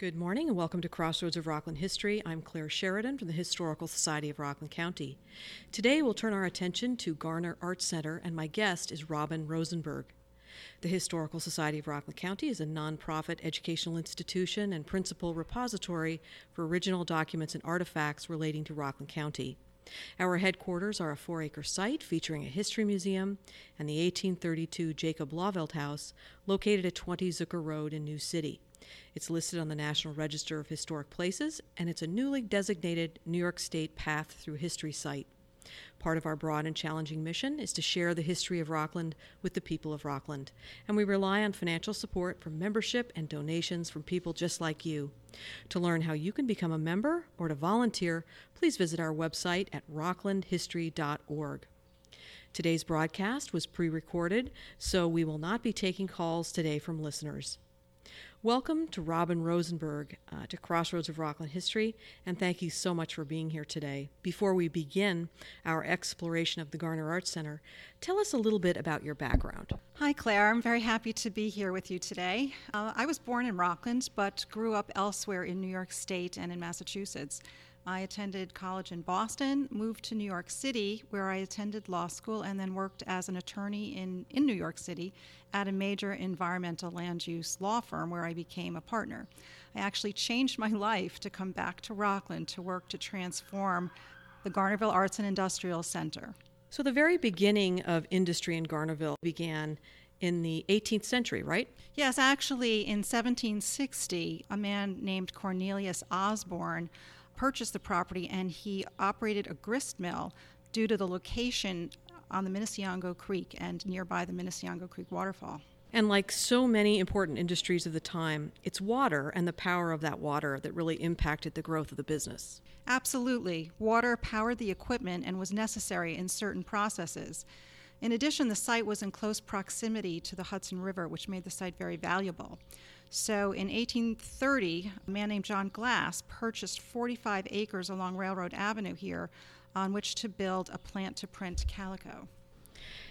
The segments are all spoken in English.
Good morning and welcome to Crossroads of Rockland History. I'm Claire Sheridan from the Historical Society of Rockland County. Today we'll turn our attention to Garner Arts Center, and my guest is Robin Rosenberg. The Historical Society of Rockland County is a nonprofit educational institution and principal repository for original documents and artifacts relating to Rockland County. Our headquarters are a four acre site featuring a history museum and the 1832 Jacob Blauvelt House located at 20 Zukor Road in New City. It's listed on the National Register of Historic Places, and it's a newly designated New York State Path Through History site. Part of our broad and challenging mission is to share the history of Rockland with the people of Rockland, and we rely on financial support from membership and donations from people just like you. To learn how you can become a member or to volunteer, please visit our website at rocklandhistory.org. Today's broadcast was pre recorded, so we will not be taking calls today from listeners. Welcome to Robin Rosenberg uh, to Crossroads of Rockland History, and thank you so much for being here today. Before we begin our exploration of the Garner Arts Center, tell us a little bit about your background. Hi, Claire. I'm very happy to be here with you today. Uh, I was born in Rockland, but grew up elsewhere in New York State and in Massachusetts. I attended college in Boston, moved to New York City, where I attended law school, and then worked as an attorney in, in New York City at a major environmental land use law firm where I became a partner. I actually changed my life to come back to Rockland to work to transform the Garnerville Arts and Industrial Center. So, the very beginning of industry in Garnerville began in the 18th century, right? Yes, actually, in 1760, a man named Cornelius Osborne purchased the property and he operated a grist mill due to the location on the Minisceongo Creek and nearby the Minisceongo Creek waterfall. And like so many important industries of the time, it's water and the power of that water that really impacted the growth of the business. Absolutely. Water powered the equipment and was necessary in certain processes. In addition, the site was in close proximity to the Hudson River, which made the site very valuable. So in 1830, a man named John Glass purchased 45 acres along Railroad Avenue here on which to build a plant to print calico.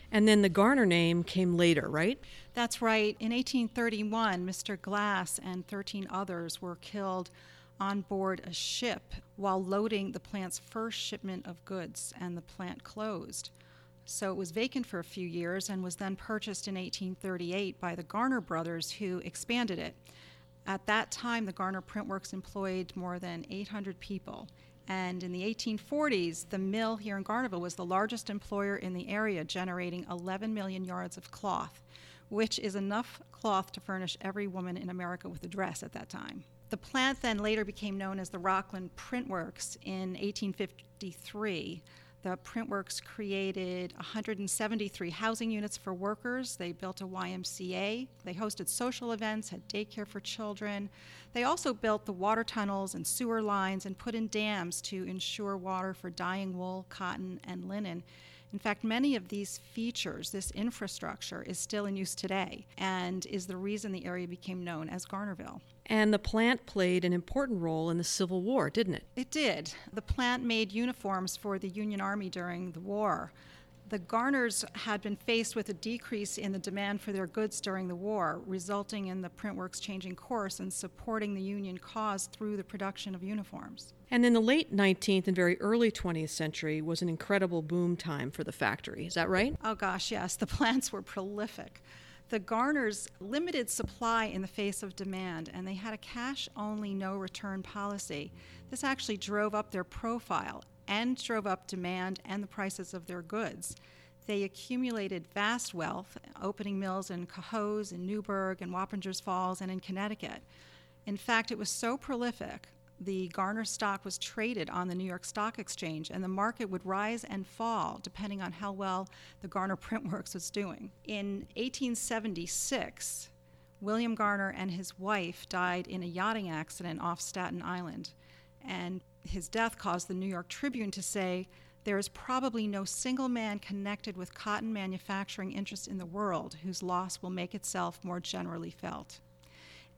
And then the Garner name came later, right? That's right. In 1831, Mr. Glass and 13 others were killed on board a ship while loading the plant's first shipment of goods, and the plant closed. So it was vacant for a few years and was then purchased in 1838 by the Garner brothers, who expanded it. At that time, the Garner Printworks employed more than 800 people. And in the 1840s, the mill here in Garnerville was the largest employer in the area, generating 11 million yards of cloth, which is enough cloth to furnish every woman in America with a dress at that time. The plant then later became known as the Rockland Printworks in 1853. The Printworks created 173 housing units for workers. They built a YMCA. They hosted social events, had daycare for children. They also built the water tunnels and sewer lines and put in dams to ensure water for dyeing wool, cotton, and linen. In fact, many of these features, this infrastructure, is still in use today and is the reason the area became known as Garnerville. And the plant played an important role in the Civil War, didn't it? It did. The plant made uniforms for the Union Army during the war. The Garners had been faced with a decrease in the demand for their goods during the war, resulting in the printworks changing course and supporting the Union cause through the production of uniforms. And in the late 19th and very early 20th century was an incredible boom time for the factory. Is that right? Oh, gosh, yes. The plants were prolific the Garners limited supply in the face of demand, and they had a cash only, no return policy. This actually drove up their profile and drove up demand and the prices of their goods. They accumulated vast wealth, opening mills in Cohoes, in Newburgh, and Wappingers Falls, and in Connecticut. In fact, it was so prolific the Garner stock was traded on the New York Stock Exchange, and the market would rise and fall depending on how well the Garner Printworks was doing. In 1876, William Garner and his wife died in a yachting accident off Staten Island, and his death caused the New York Tribune to say, there is probably no single man connected with cotton manufacturing interests in the world whose loss will make itself more generally felt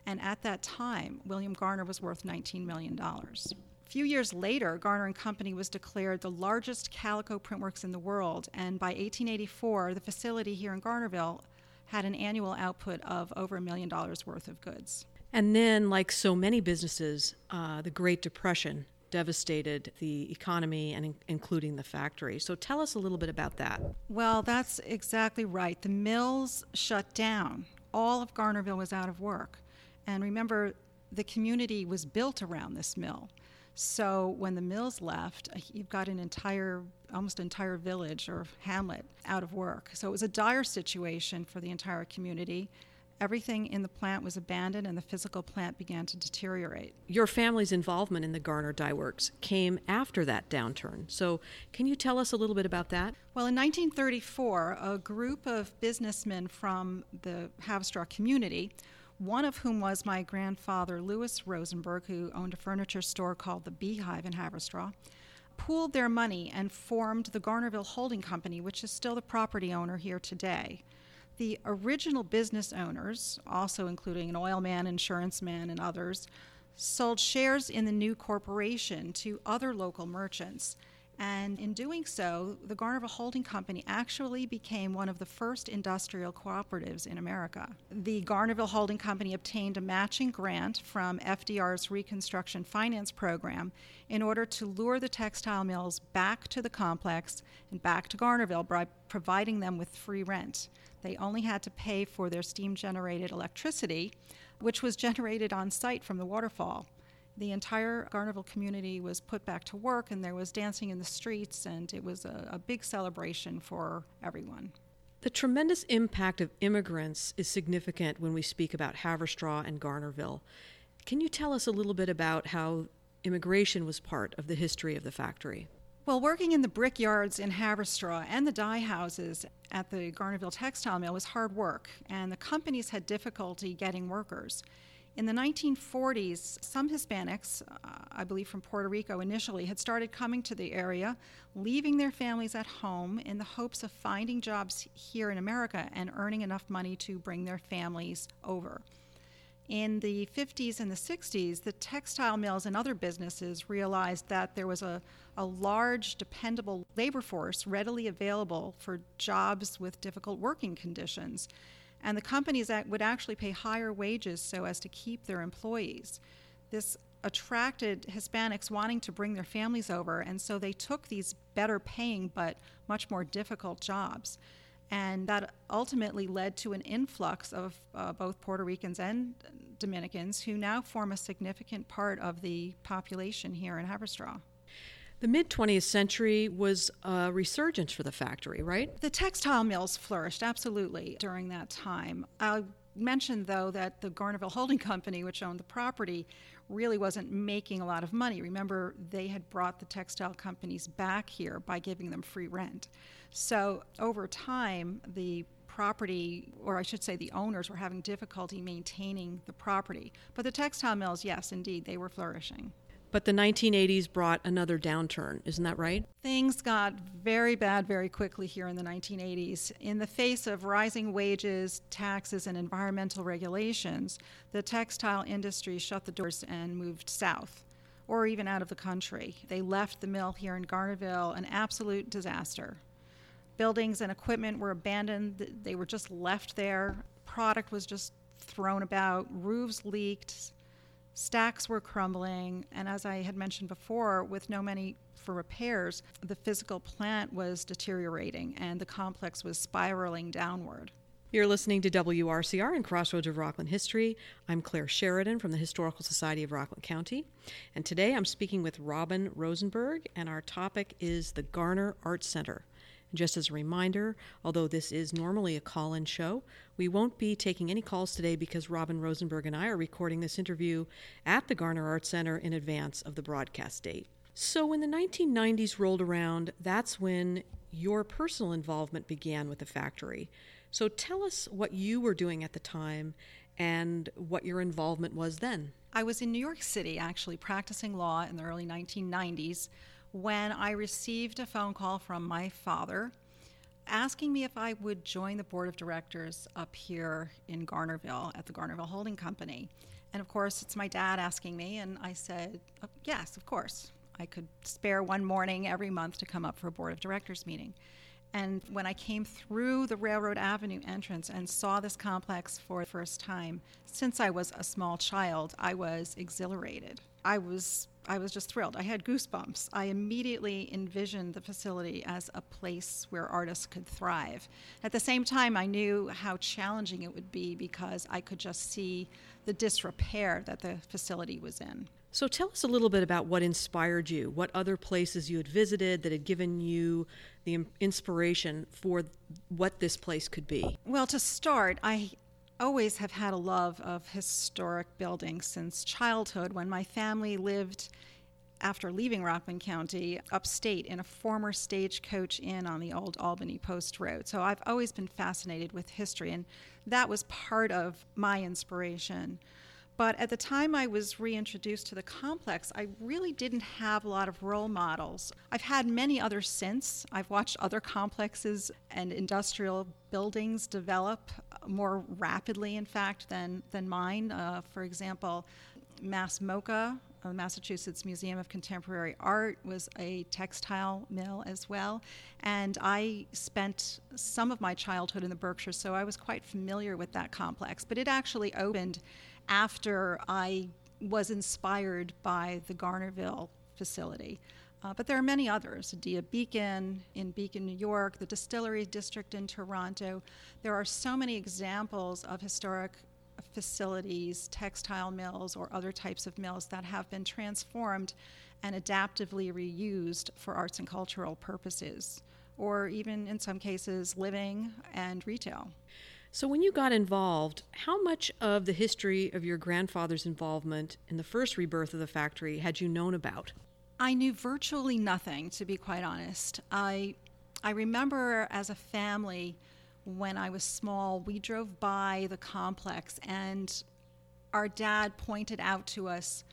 and at that time, William Garner was worth $19 million. A few years later, Garner and Company was declared the largest calico printworks in the world, and by 1884, the facility here in Garnerville had an annual output of over a million dollars worth of goods. And then, like so many businesses, uh, the Great Depression devastated the economy and in- including the factory. So tell us a little bit about that. Well, that's exactly right. The mills shut down. All of Garnerville was out of work. And remember, the community was built around this mill. So when the mills left, uh, you've got an entire, almost entire village or hamlet out of work. So it was a dire situation for the entire community. Everything in the plant was abandoned and the physical plant began to deteriorate. Your family's involvement in the Garner Dye Works came after that downturn. So, can you tell us a little bit about that? Well, in 1934, a group of businessmen from the Haverstraw community one of whom was my grandfather, Louis Rosenberg, who owned a furniture store called the Beehive in Haverstraw, pooled their money and formed the Garnerville Holding Company, which is still the property owner here today. The original business owners, also including an oil man, insurance man, and others, sold shares in the new corporation to other local merchants and in doing so, the Garnerville Holding Company actually became one of the first industrial cooperatives in America. The Garnerville Holding Company obtained a matching grant from FDR's Reconstruction Finance Program in order to lure the textile mills back to the complex and back to Garnerville by providing them with free rent. They only had to pay for their steam generated electricity, which was generated on site from the waterfall the entire Garnerville community was put back to work and there was dancing in the streets and it was a, a, big celebration for everyone. The tremendous impact of immigrants is significant when we speak about Haverstraw and Garnerville. Can you tell us a little bit about how immigration was part of the history of the factory? Well, working in the brickyards in Haverstraw and the dye houses at the Garnerville textile mill was hard work, and the companies had difficulty getting workers. In the 1940s, some Hispanics, uh, I believe from Puerto Rico initially, had started coming to the area, leaving their families at home in the hopes of finding jobs here in America and earning enough money to bring their families over. In the 50s and the 60s, the textile mills and other businesses realized that there was a, a large, dependable labor force readily available for jobs with difficult working conditions and the companies would actually pay higher wages so as to keep their employees. This attracted Hispanics wanting to bring their families over, and so they took these better paying but much more difficult jobs. And that ultimately led to an influx of uh, both Puerto Ricans and Dominicans who now form a significant part of the population here in Haverstraw. The mid 20th century was a resurgence for the factory, right? The textile mills flourished absolutely during that time. I mentioned, though, that the Garnerville Holding Company, which owned the property, really wasn't making a lot of money. Remember, they had brought the textile companies back here by giving them free rent. So over time, the property, or I should say the owners, were having difficulty maintaining the property. But the textile mills, yes, indeed, they were flourishing. But the 1980s brought another downturn, isn't that right? Things got very bad very quickly here in the 1980s. In the face of rising wages, taxes, and environmental regulations, the textile industry shut the doors and moved south or even out of the country. They left the mill here in Garnerville an absolute disaster. Buildings and equipment were abandoned, they were just left there. Product was just thrown about, roofs leaked, Stacks were crumbling, and as I had mentioned before, with no money for repairs, the physical plant was deteriorating and the complex was spiraling downward. You're listening to WRCR and Crossroads of Rockland History. I'm Claire Sheridan from the Historical Society of Rockland County, and today I'm speaking with Robin Rosenberg, and our topic is the Garner Art Center. Just as a reminder, although this is normally a call in show, we won't be taking any calls today because Robin Rosenberg and I are recording this interview at the Garner Art Center in advance of the broadcast date. So, when the 1990s rolled around, that's when your personal involvement began with the factory. So, tell us what you were doing at the time and what your involvement was then. I was in New York City actually practicing law in the early 1990s when I received a phone call from my father asking me if I would join the board of directors up here in Garnerville at the Garnerville Holding Company. And of course, it's my dad asking me, and I said, oh, Yes, of course. I could spare one morning every month to come up for a board of directors meeting. And when I came through the Railroad Avenue entrance and saw this complex for the first time, since I was a small child, I was exhilarated. I was I was just thrilled. I had goosebumps. I immediately envisioned the facility as a place where artists could thrive. At the same time, I knew how challenging it would be because I could just see the disrepair that the facility was in. So tell us a little bit about what inspired you, what other places you had visited that had given you the inspiration for what this place could be. Well, to start, I always have had a love of historic buildings since childhood when my family lived after leaving Rockland County upstate in a former stagecoach inn on the old Albany Post Road. So I've always been fascinated with history, and that was part of my inspiration. But at the time I was reintroduced to the complex, I really didn't have a lot of role models. I've had many others since. I've watched other complexes and industrial buildings develop more rapidly, in fact, than, than mine. Uh, for example, Mass MoCA, uh, Massachusetts Museum of Contemporary Art, was a textile mill as well. And I spent some of my childhood in the Berkshires, so I was quite familiar with that complex. But it actually opened after I was inspired by the Garnerville facility. Uh, but there are many others, Dia Beacon in Beacon, New York, the Distillery District in Toronto. There are so many examples of historic facilities, textile mills, or other types of mills that have been transformed and adaptively reused for arts and cultural purposes, or even in some cases, living and retail. So, when you got involved, how much of the history of your grandfather's involvement in the first rebirth of the factory had you known about? I knew virtually nothing, to be quite honest. I, I remember as a family when I was small, we drove by the complex and our dad pointed out to us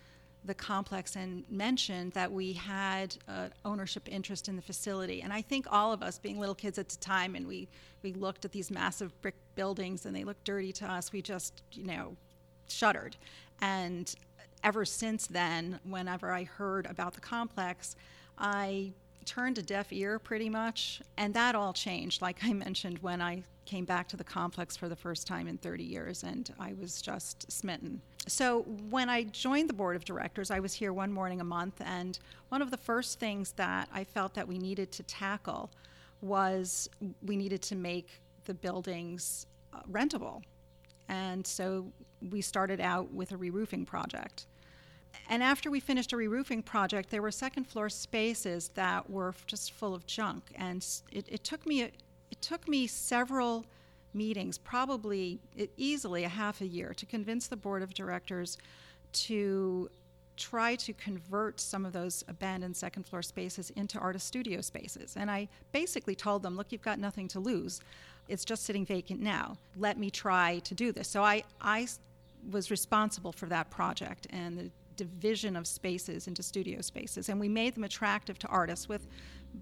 the complex and mentioned that we had uh, ownership interest in the facility. And I think all of us, being little kids at the time, and we, we looked at these massive brick buildings and they looked dirty to us, we just, you know, shuddered. And ever since then, whenever I heard about the complex, I turned a deaf ear pretty much. And that all changed, like I mentioned, when I came back to the complex for the first time in 30 years, and I was just smitten. So, when I joined the board of directors, I was here one morning a month, and one of the first things that I felt that we needed to tackle was we needed to make the buildings uh, rentable. And so we started out with a re roofing project. And after we finished a re roofing project, there were second floor spaces that were just full of junk. And it, it took me it took me several meetings, probably easily a half a year, to convince the board of directors to try to convert some of those abandoned second floor spaces into artist studio spaces. And I basically told them, look, you've got nothing to lose. It's just sitting vacant now. Let me try to do this. So I, I was responsible for that project and the division of spaces into studio spaces. And we made them attractive to artists with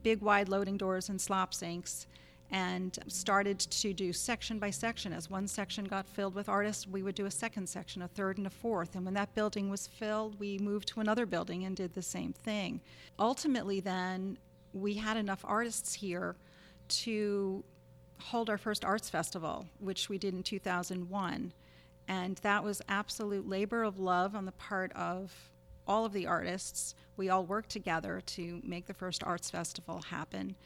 big, wide loading doors and slop sinks and started to do section by section. As one section got filled with artists, we would do a second section, a third, and a fourth. And when that building was filled, we moved to another building and did the same thing. Ultimately, then, we had enough artists here to hold our first arts festival, which we did in 2001. And that was absolute labor of love on the part of all of the artists. We all worked together to make the first arts festival happen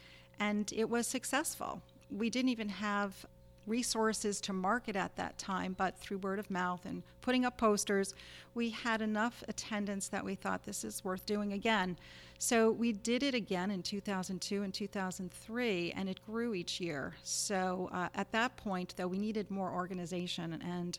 and it was successful. We didn't even have resources to market at that time, but through word of mouth and putting up posters, we had enough attendance that we thought this is worth doing again. So we did it again in 2002 and 2003, and it grew each year. So uh, at that point, though, we needed more organization, and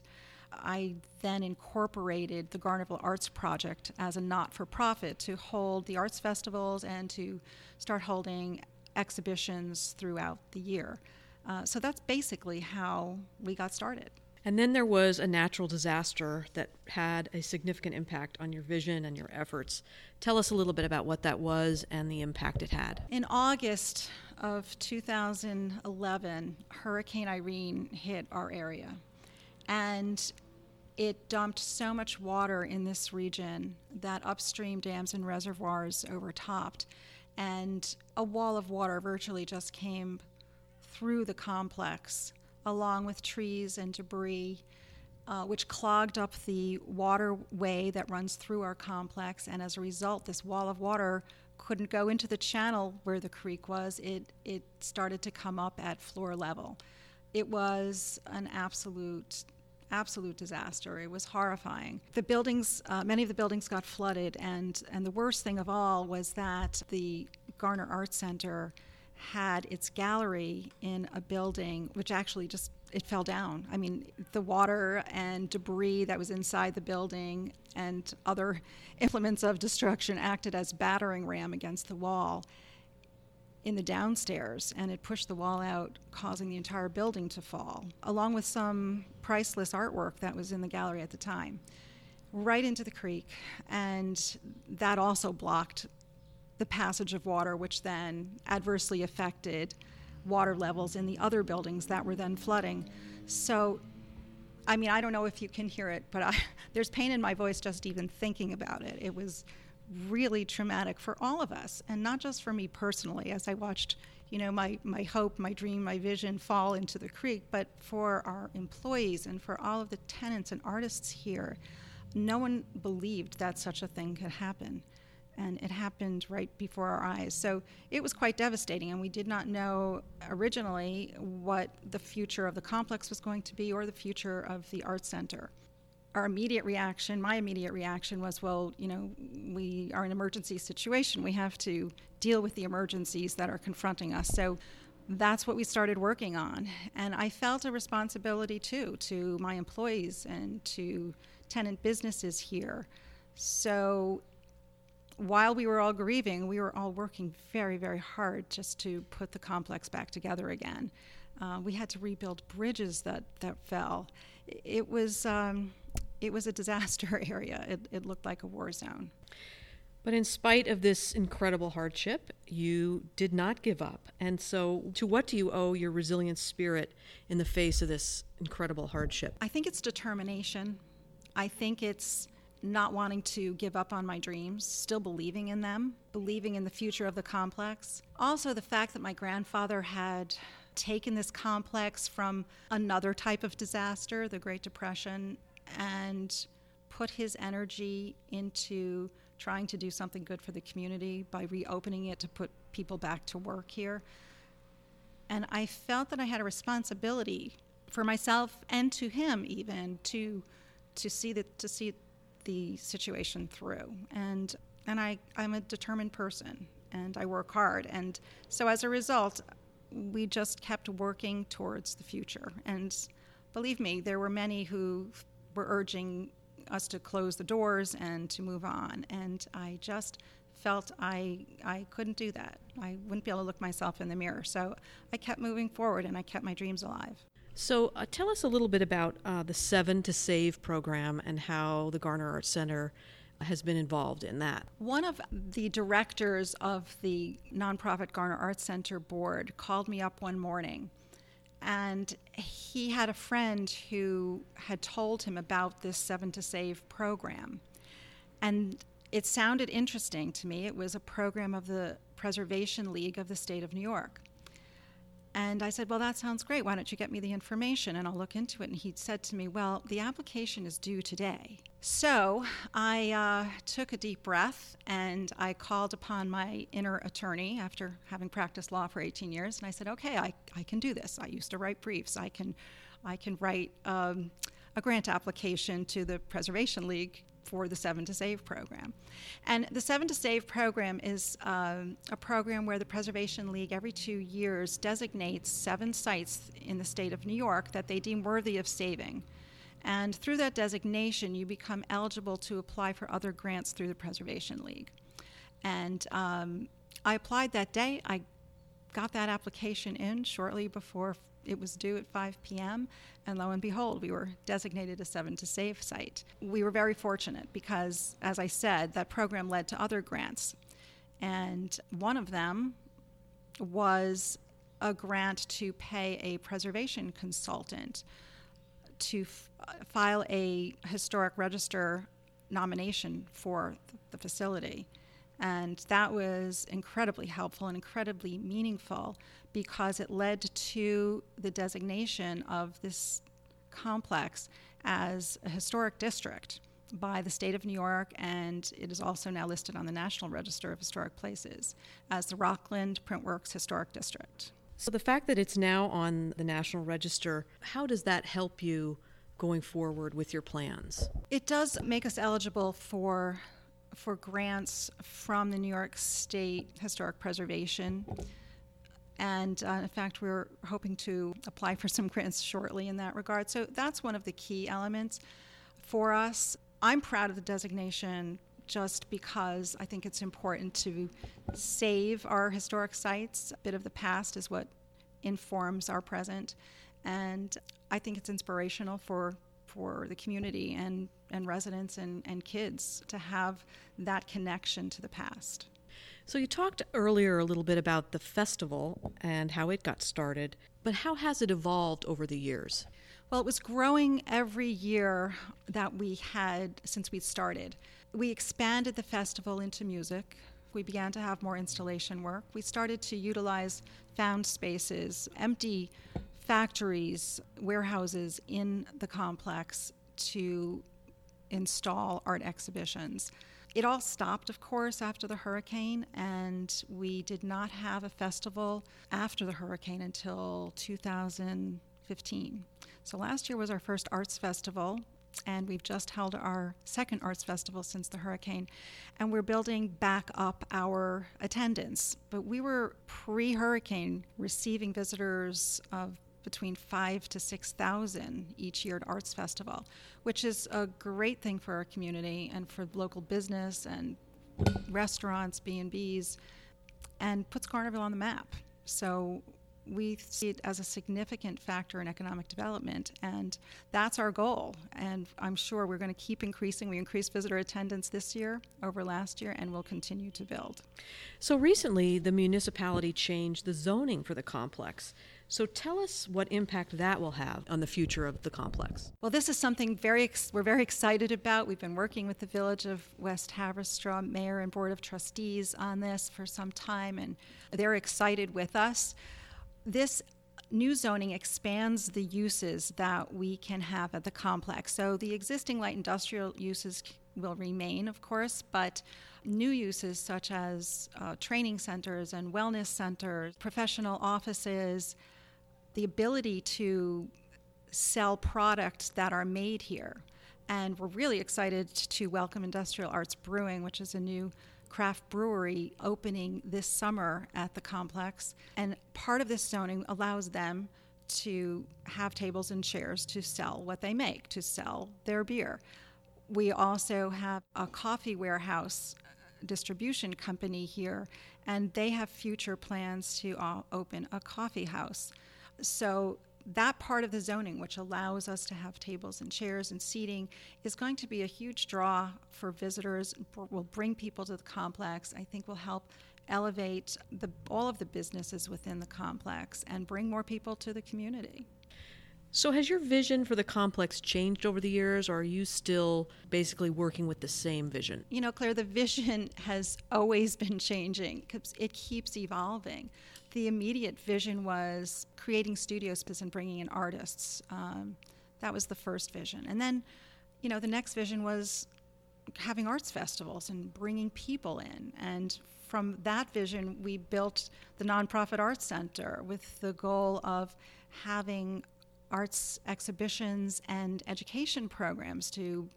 I then incorporated the Garnerville Arts Project as a not for profit to hold the arts festivals and to start holding exhibitions throughout the year. Uh, so that's basically how we got started. And then there was a natural disaster that had a significant impact on your vision and your efforts. Tell us a little bit about what that was and the impact it had. In August of 2011, Hurricane Irene hit our area. And it dumped so much water in this region that upstream dams and reservoirs overtopped and a wall of water virtually just came through the complex, along with trees and debris, uh, which clogged up the waterway that runs through our complex. And as a result, this wall of water couldn't go into the channel where the creek was. It, it started to come up at floor level. It was an absolute absolute disaster. It was horrifying. The buildings, uh, many of the buildings got flooded, and, and the worst thing of all was that the Garner Art Center had its gallery in a building which actually just it fell down. I mean, the water and debris that was inside the building and other implements of destruction acted as battering ram against the wall in the downstairs and it pushed the wall out, causing the entire building to fall, along with some priceless artwork that was in the gallery at the time, right into the creek. And that also blocked the passage of water, which then adversely affected water levels in the other buildings that were then flooding. So, I mean, I don't know if you can hear it, but I, there's pain in my voice just even thinking about it. It was really traumatic for all of us, and not just for me personally, as I watched, you know, my, my hope, my dream, my vision fall into the creek, but for our employees and for all of the tenants and artists here. No one believed that such a thing could happen. And it happened right before our eyes. So it was quite devastating, and we did not know originally what the future of the complex was going to be or the future of the art center our immediate reaction, my immediate reaction was, well, you know, we are in an emergency situation. We have to deal with the emergencies that are confronting us. So that's what we started working on. And I felt a responsibility too to my employees and to tenant businesses here. So while we were all grieving, we were all working very, very hard just to put the complex back together again. Uh, we had to rebuild bridges that, that fell. It was. Um, it was a disaster area. It, it looked like a war zone. But in spite of this incredible hardship, you did not give up. And so, to what do you owe your resilient spirit in the face of this incredible hardship? I think it's determination. I think it's not wanting to give up on my dreams, still believing in them, believing in the future of the complex. Also, the fact that my grandfather had taken this complex from another type of disaster, the Great Depression, and put his energy into trying to do something good for the community by reopening it to put people back to work here. And I felt that I had a responsibility for myself and to him even to to see the to see the situation through. And and I, I'm a determined person and I work hard. And so as a result, we just kept working towards the future. And believe me, there were many who were urging us to close the doors and to move on. And I just felt I, I couldn't do that. I wouldn't be able to look myself in the mirror. So I kept moving forward and I kept my dreams alive. So uh, tell us a little bit about uh, the Seven to Save program and how the Garner Arts Center has been involved in that. One of the directors of the nonprofit Garner Arts Center board called me up one morning and he had a friend who had told him about this Seven to Save program. And it sounded interesting to me. It was a program of the Preservation League of the state of New York. And I said, Well, that sounds great. Why don't you get me the information and I'll look into it? And he said to me, Well, the application is due today. So I uh, took a deep breath and I called upon my inner attorney after having practiced law for 18 years. And I said, Okay, I, I can do this. I used to write briefs. I can, I can write um, a grant application to the Preservation League for the Seven to Save program. And the Seven to Save program is um, a program where the Preservation League every two years designates seven sites in the state of New York that they deem worthy of saving. And through that designation, you become eligible to apply for other grants through the Preservation League. And um, I applied that day. I got that application in shortly before it was due at 5 p.m. And lo and behold, we were designated a Seven to Save site. We were very fortunate because, as I said, that program led to other grants. And one of them was a grant to pay a preservation consultant to f- uh, file a historic register nomination for the facility. And that was incredibly helpful and incredibly meaningful because it led to the designation of this complex as a historic district by the state of New York, and it is also now listed on the National Register of Historic Places as the Rockland Printworks Historic District. So, the fact that it's now on the National Register, how does that help you going forward with your plans? It does make us eligible for for grants from the New York State Historic Preservation. And uh, in fact, we're hoping to apply for some grants shortly in that regard. So that's one of the key elements for us. I'm proud of the designation just because I think it's important to save our historic sites. A bit of the past is what informs our present, and I think it's inspirational for for the community and, and residents and, and kids to have that connection to the past. So, you talked earlier a little bit about the festival and how it got started, but how has it evolved over the years? Well, it was growing every year that we had since we started. We expanded the festival into music. We began to have more installation work. We started to utilize found spaces, empty factories, warehouses in the complex to install art exhibitions. It all stopped, of course, after the hurricane, and we did not have a festival after the hurricane until 2015. So last year was our first arts festival, and we've just held our second arts festival since the hurricane, and we're building back up our attendance. But we were pre hurricane receiving visitors of between five to 6,000 each year at Arts Festival, which is a great thing for our community and for local business and restaurants, B&Bs, and puts Garnerville on the map. So we see it as a significant factor in economic development, and that's our goal. And I'm sure we're going to keep increasing. We increased visitor attendance this year over last year, and we'll continue to build. So recently, the municipality changed the zoning for the complex. So tell us what impact that will have on the future of the complex. Well, this is something very ex- we're very excited about. We've been working with the Village of West Haverstraw Mayor and Board of Trustees on this for some time, and they're excited with us. This new zoning expands the uses that we can have at the complex. So the existing light industrial uses will remain, of course, but new uses such as uh, training centers and wellness centers, professional offices, the ability to sell products that are made here. And we're really excited to welcome Industrial Arts Brewing, which is a new craft brewery opening this summer at the complex. And part of this zoning allows them to have tables and chairs to sell what they make, to sell their beer. We also have a coffee warehouse distribution company here, and they have future plans to uh, open a coffee house. So that part of the zoning, which allows us to have tables and chairs and seating, is going to be a huge draw for visitors. Will bring people to the complex. I think will help elevate the, all of the businesses within the complex and bring more people to the community. So, has your vision for the complex changed over the years, or are you still basically working with the same vision? You know, Claire, the vision has always been changing because it keeps evolving the immediate vision was creating studio space and bringing in artists. Um, that was the first vision. And then, you know, the next vision was having arts festivals and bringing people in. And from that vision, we built the Nonprofit Arts Center with the goal of having arts exhibitions and education programs to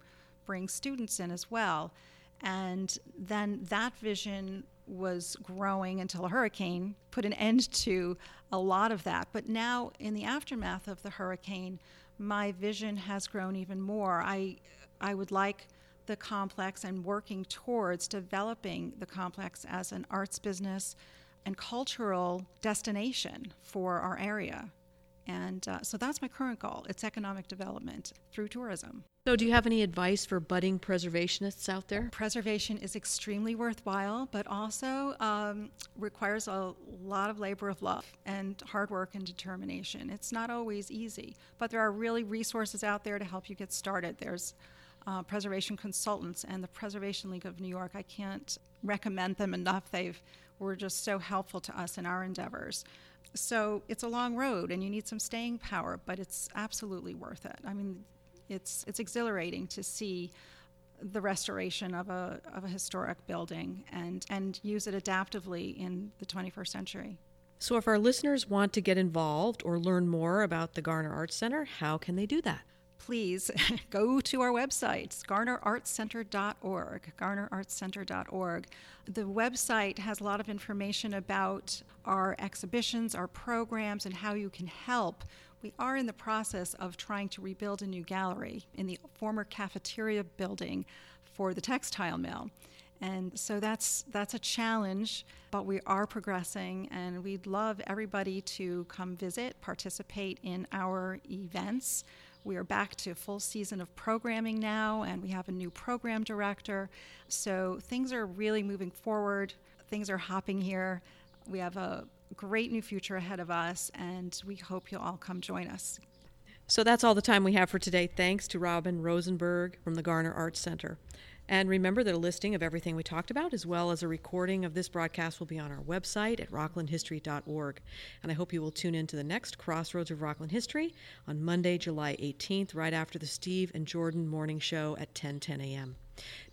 bring students in as well. And then that vision was growing until a hurricane put an end to a lot of that. But now, in the aftermath of the hurricane, my vision has grown even more. I, I would like the complex and working towards developing the complex as an arts business and cultural destination for our area. And uh, so that's my current goal. It's economic development through tourism. So, do you have any advice for budding preservationists out there? Preservation is extremely worthwhile, but also um, requires a lot of labor of love and hard work and determination. It's not always easy, but there are really resources out there to help you get started. There's uh, preservation consultants and the Preservation League of New York. I can't recommend them enough. They've were just so helpful to us in our endeavors. So it's a long road, and you need some staying power, but it's absolutely worth it. I mean, it's it's exhilarating to see the restoration of a of a historic building and and use it adaptively in the 21st century. So, if our listeners want to get involved or learn more about the Garner Arts Center, how can they do that? Please go to our website, garnerartscenter.org, garnerartscenter.org. The website has a lot of information about our exhibitions, our programs, and how you can help. We are in the process of trying to rebuild a new gallery in the former cafeteria building for the textile mill. And so that's that's a challenge, but we are progressing and we'd love everybody to come visit, participate in our events. We are back to full season of programming now, and we have a new program director. So things are really moving forward. Things are hopping here. We have a great new future ahead of us, and we hope you'll all come join us. So that's all the time we have for today. Thanks to Robin Rosenberg from the Garner Arts Center. And remember that a listing of everything we talked about, as well as a recording of this broadcast, will be on our website at rocklandhistory.org. And I hope you will tune in to the next Crossroads of Rockland History on Monday, July 18th, right after the Steve and Jordan morning show at 10 10 a.m.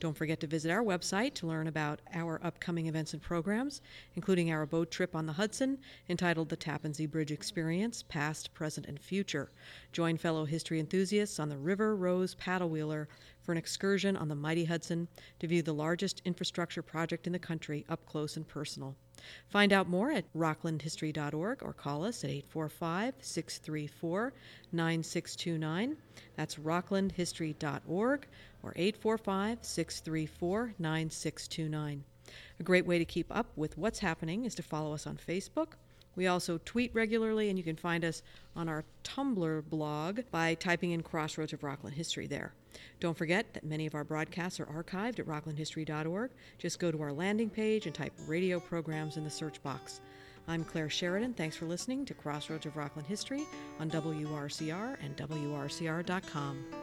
Don't forget to visit our website to learn about our upcoming events and programs, including our boat trip on the Hudson entitled The Tappan Zee Bridge Experience Past, Present, and Future. Join fellow history enthusiasts on the River Rose paddle wheeler for an excursion on the mighty Hudson to view the largest infrastructure project in the country up close and personal. Find out more at rocklandhistory.org or call us at 845 634 9629. That's rocklandhistory.org or 845 634 9629. A great way to keep up with what's happening is to follow us on Facebook we also tweet regularly, and you can find us on our Tumblr blog by typing in Crossroads of Rockland History there. Don't forget that many of our broadcasts are archived at rocklandhistory.org. Just go to our landing page and type radio programs in the search box. I'm Claire Sheridan. Thanks for listening to Crossroads of Rockland History on WRCR and WRCR.com.